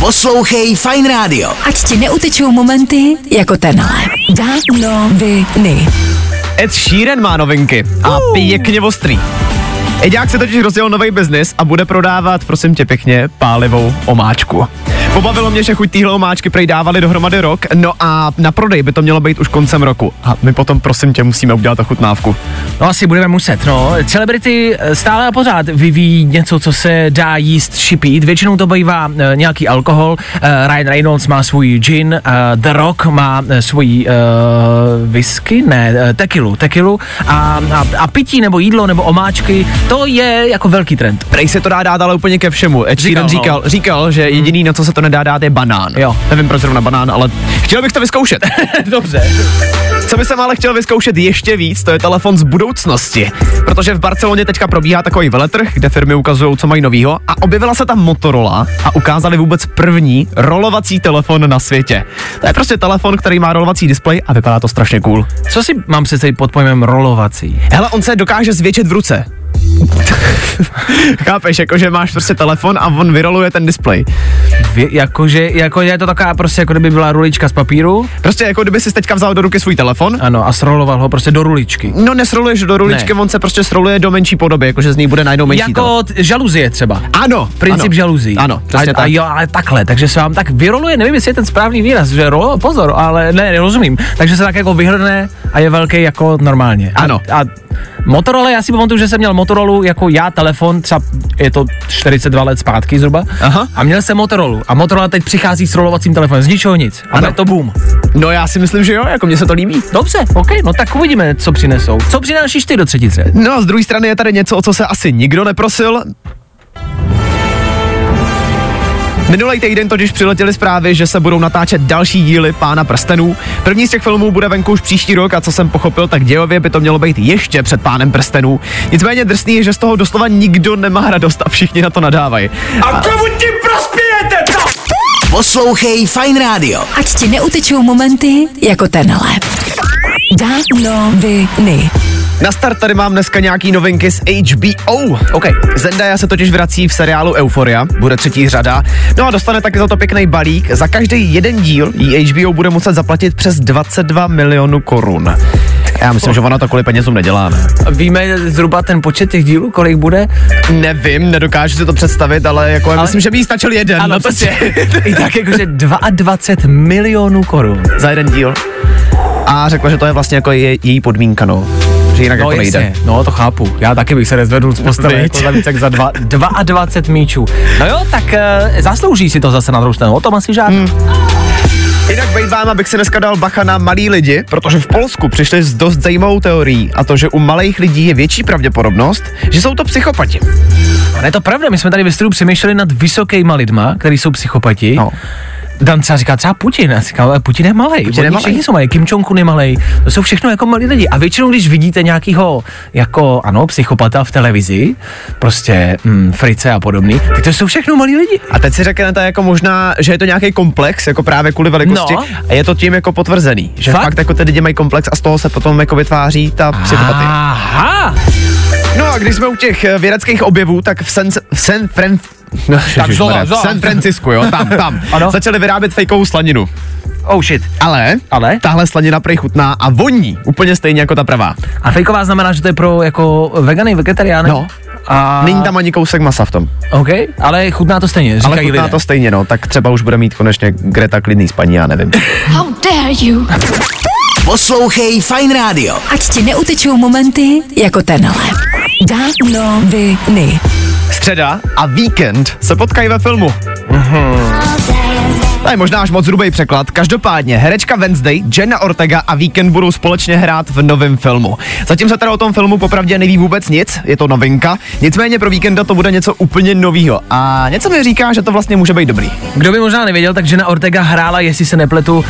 Poslouchej Fine Radio. Ať ti neutečou momenty jako tenhle. Danoviny. Ed Sheeran má novinky a pěkně ostrý. Eďák se totiž rozjel nový biznis a bude prodávat, prosím tě pěkně, pálivou omáčku. Pobavilo mě, že chuť téhle omáčky prej dávali dohromady rok, no a na prodej by to mělo být už koncem roku. A my potom, prosím tě, musíme udělat ochutnávku. No asi budeme muset, no. Celebrity eh, stále a pořád vyvíjí něco, co se dá jíst, šipít. Většinou to bývá e, nějaký alkohol. E, Ryan Reynolds má svůj gin, e, The Rock má svůj e, whisky, ne, tekilu, tekilu. A, a, a pití nebo jídlo nebo omáčky, to je jako velký trend. Prej se to dá dát ale úplně ke všemu. Ed Říkal, říkal, no. říkal, že jediný, na co se to nedá dát, je banán. Jo. Nevím proč zrovna banán, ale chtěl bych to vyzkoušet. Dobře. Co by jsem ale chtěl vyzkoušet ještě víc, to je telefon z budoucnosti. Protože v Barceloně teďka probíhá takový veletrh, kde firmy ukazují, co mají novýho a objevila se tam Motorola a ukázali vůbec první rolovací telefon na světě. To je prostě telefon, který má rolovací displej a vypadá to strašně cool. Co si mám představit pod pojmem rolovací? Hele, on se dokáže zvětšit v ruce. Chápeš, jakože máš prostě telefon a on vyroluje ten displej. Jakože, jako je to taková prostě, jako kdyby byla rulička z papíru, Prostě jako kdyby si teďka vzal do ruky svůj telefon, ano, a sroloval ho prostě do ruličky. no nesroluješ do ruličky, Ne. on se prostě sroluje do menší podoby, jakože z ní bude najednou menší. Jako t- žaluzie třeba. Ano, Princip ano. žaluzí. Ano, přesně a, tak. A jo, ale takhle, takže se vám tak vyroluje, nevím, jestli je ten správný výraz, že rolo, pozor, ale ne, nerozumím. Takže se tak jako vyhrne a je velký jako normálně. A, Ano. A Motorola, já si pamatuju, že jsem měl Motorola jako já telefon, třeba je to 42 let zpátky zhruba. Aha. A měl jsem Motorola. A Motorola teď přichází s rolovacím telefonem, z ničeho nic. A Ano. to boom. No já si myslím, že jo, jako mně se to líbí. Dobře, OK, no tak uvidíme, co přinesou. Co přinášíš ty do třetice? No a z druhé strany je tady něco, o co se asi nikdo neprosil. Minulý týden totiž přiletěly zprávy, že se budou natáčet další díly Pána prstenů. První z těch filmů bude venku už příští rok a co jsem pochopil, tak dějově by to mělo být ještě před Pánem prstenů. Nicméně drsný je, že z toho doslova nikdo nemá radost a všichni na to nadávají. Poslouchej Fine Radio. Ať ti neutečou momenty jako tenhle. Danoviny. Na start tady mám dneska nějaký novinky z HBO. OK, Zendaya se totiž vrací v seriálu Euphoria, bude třetí řada. No a dostane taky za to pěkný balík. Za každý jeden díl jí HBO bude muset zaplatit přes 22 milionů korun. Já myslím, že ona to kvůli penězům nedělá, ne? Víme zhruba ten počet těch dílů, kolik bude? Nevím, nedokážu si to představit, ale jako ale... myslím, že by jí stačil jeden. Ano, no to přesně. I tak jakože 22 milionů korun. za jeden díl. A řekla, že to je vlastně jako je, její podmínka, no. Že jinak No jako nejde. jasně, no to chápu. Já taky bych se nezvedl z postele jako za víc jak za dva, 22 míčů. No jo, tak uh, zaslouží si to zase na druhou stranu, o tom asi žádný. Hmm. Jinak bejt vám, abych si dneska dal bacha na malý lidi, protože v Polsku přišli s dost zajímavou teorií a to, že u malých lidí je větší pravděpodobnost, že jsou to psychopati. Ne, to pravda, my jsme tady ve studiu přemýšleli nad vysokýma lidma, kteří jsou psychopati. No. Dan třeba říká třeba Putin, a říká, ale Putin je malej, Putin je malej. všichni jsou malej, Kim Jong-un je malej, to jsou všechno jako malí lidi. A většinou, když vidíte nějakýho, jako ano, psychopata v televizi, prostě mm, frice a podobný, tak to jsou všechno malí lidi. A teď si řeknete jako možná, že je to nějaký komplex, jako právě kvůli velikosti. No. A je to tím jako potvrzený, že Fakt? fakt, fakt jako ty lidi mají komplex a z toho se potom jako vytváří ta psychopatie. Aha, No a když jsme u těch eh, vědeckých objevů, tak v San, v San Fran... No, ježišmarja, v zola. San Francisku, jo, tam, tam, Ano. začali vyrábět fejkovou slaninu. oh shit. Ale, Ale? tahle slanina prej chutná a voní úplně stejně jako ta pravá. A fejková znamená, že to je pro jako vegany, vegetariány? No. A... Není tam ani kousek masa v tom. OK, ale chutná to stejně, říkají Ale chutná lidé. to stejně, no, tak třeba už bude mít konečně Greta klidný spaní, já nevím. How dare you? Poslouchej Fine Radio. Ať ti neutečou momenty jako tenhle. Danoviny. Středa a víkend se potkají ve filmu. To je možná až moc hrubý překlad. Každopádně herečka Wednesday, Jenna Ortega a Weekend budou společně hrát v novém filmu. Zatím se teda o tom filmu popravdě neví vůbec nic, je to novinka, nicméně pro Weekenda to bude něco úplně novýho a něco mi říká, že to vlastně může být dobrý. Kdo by možná nevěděl, tak Jenna Ortega hrála, jestli se nepletu, uh,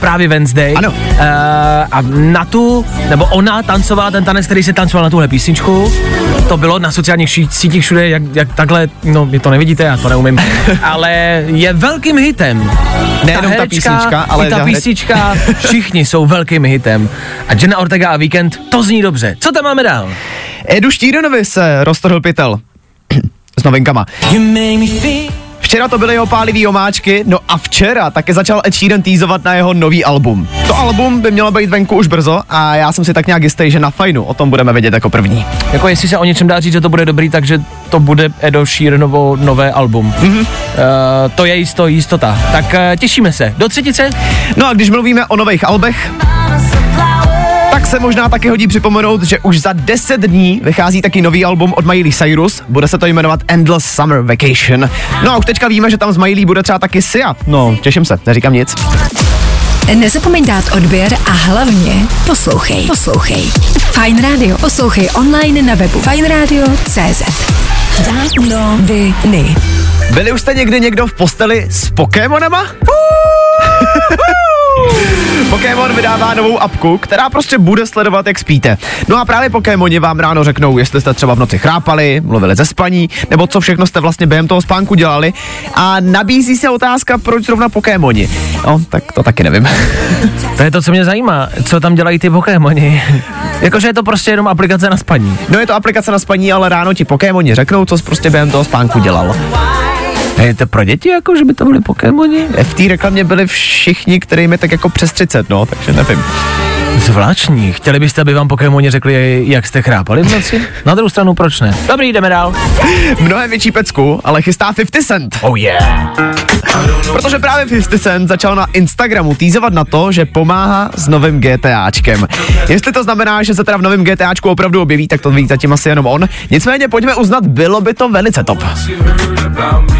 právě Wednesday. Ano. Uh, a na tu, nebo ona tancovala ten tanec, který se tancoval na tuhle písničku. To bylo na sociálních sítích všude, jak, jak takhle, no vy to nevidíte, já to neumím. Ale je velkým hitem. Nejenom ta písnička, ale i ta ta písnička, všichni jsou velkým hitem. A Jenna Ortega a Weekend, to zní dobře. Co tam máme dál? Edu Štíronovi se roztrhl pytel s novinkama. Včera to byly jeho pálivý omáčky, no a včera také začal Ed Sheeran týzovat na jeho nový album. To album by mělo být venku už brzo a já jsem si tak nějak jistý, že na fajnu o tom budeme vědět jako první. Jako jestli se o něčem dá říct, že to bude dobrý, takže to bude Edo Sheeranovo nové album. Mm-hmm. Uh, to je jisto, jistota. Tak uh, těšíme se. Do třetice? No a když mluvíme o nových albech, tak se možná taky hodí připomenout, že už za 10 dní vychází taky nový album od Miley Cyrus, bude se to jmenovat Endless Summer Vacation. No a už teďka víme, že tam z Miley bude třeba taky Sia. No, těším se, neříkám nic. Nezapomeň dát odběr a hlavně poslouchej. Poslouchej. Fine Radio. Poslouchej online na webu fajnradio.cz Danoviny. Byli už jste někdy někdo v posteli s Pokémonama? Pokémon vydává novou apku, která prostě bude sledovat, jak spíte. No a právě Pokémoni vám ráno řeknou, jestli jste třeba v noci chrápali, mluvili ze spaní, nebo co všechno jste vlastně během toho spánku dělali. A nabízí se otázka, proč zrovna Pokémoni. No, tak to taky nevím. To je to, co mě zajímá. Co tam dělají ty Pokémoni? Jakože je to prostě jenom aplikace na spaní. No je to aplikace na spaní, ale ráno ti Pokémoni řeknou, co jsi prostě během toho spánku dělal. Je to pro děti, jako že by to byly Pokémoni? V té reklamě byli všichni, kterým je tak jako přes 30, no, takže nevím. Zvláštní. Chtěli byste, aby vám Pokémoni řekli, jak jste chrápali v noci? Na druhou stranu, proč ne? Dobrý, jdeme dál. Mnohem větší pecku, ale chystá 50 Cent. Oh yeah. Protože právě 50 Cent začal na Instagramu týzovat na to, že pomáhá s novým GTAčkem. Jestli to znamená, že se teda v novém GTAčku opravdu objeví, tak to ví zatím asi jenom on. Nicméně pojďme uznat, bylo by to velice top.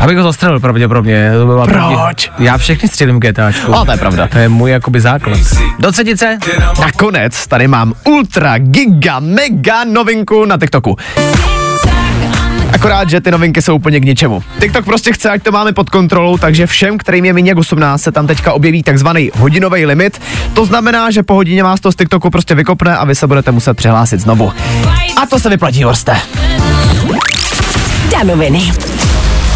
Abych ho zastřelil pravděpodobně. To byla Proč? Já všechny střílím GTAčku. A to je pravda. To je můj jakoby základ. Do třetice? Nakonec tady mám ultra, giga, mega novinku na TikToku. Akorát, že ty novinky jsou úplně k ničemu. TikTok prostě chce, ať to máme pod kontrolou, takže všem, kterým je méně jak 18, se tam teďka objeví takzvaný hodinový limit. To znamená, že po hodině vás to z TikToku prostě vykopne a vy se budete muset přihlásit znovu. A to se vyplatí, Horste. Danoviny.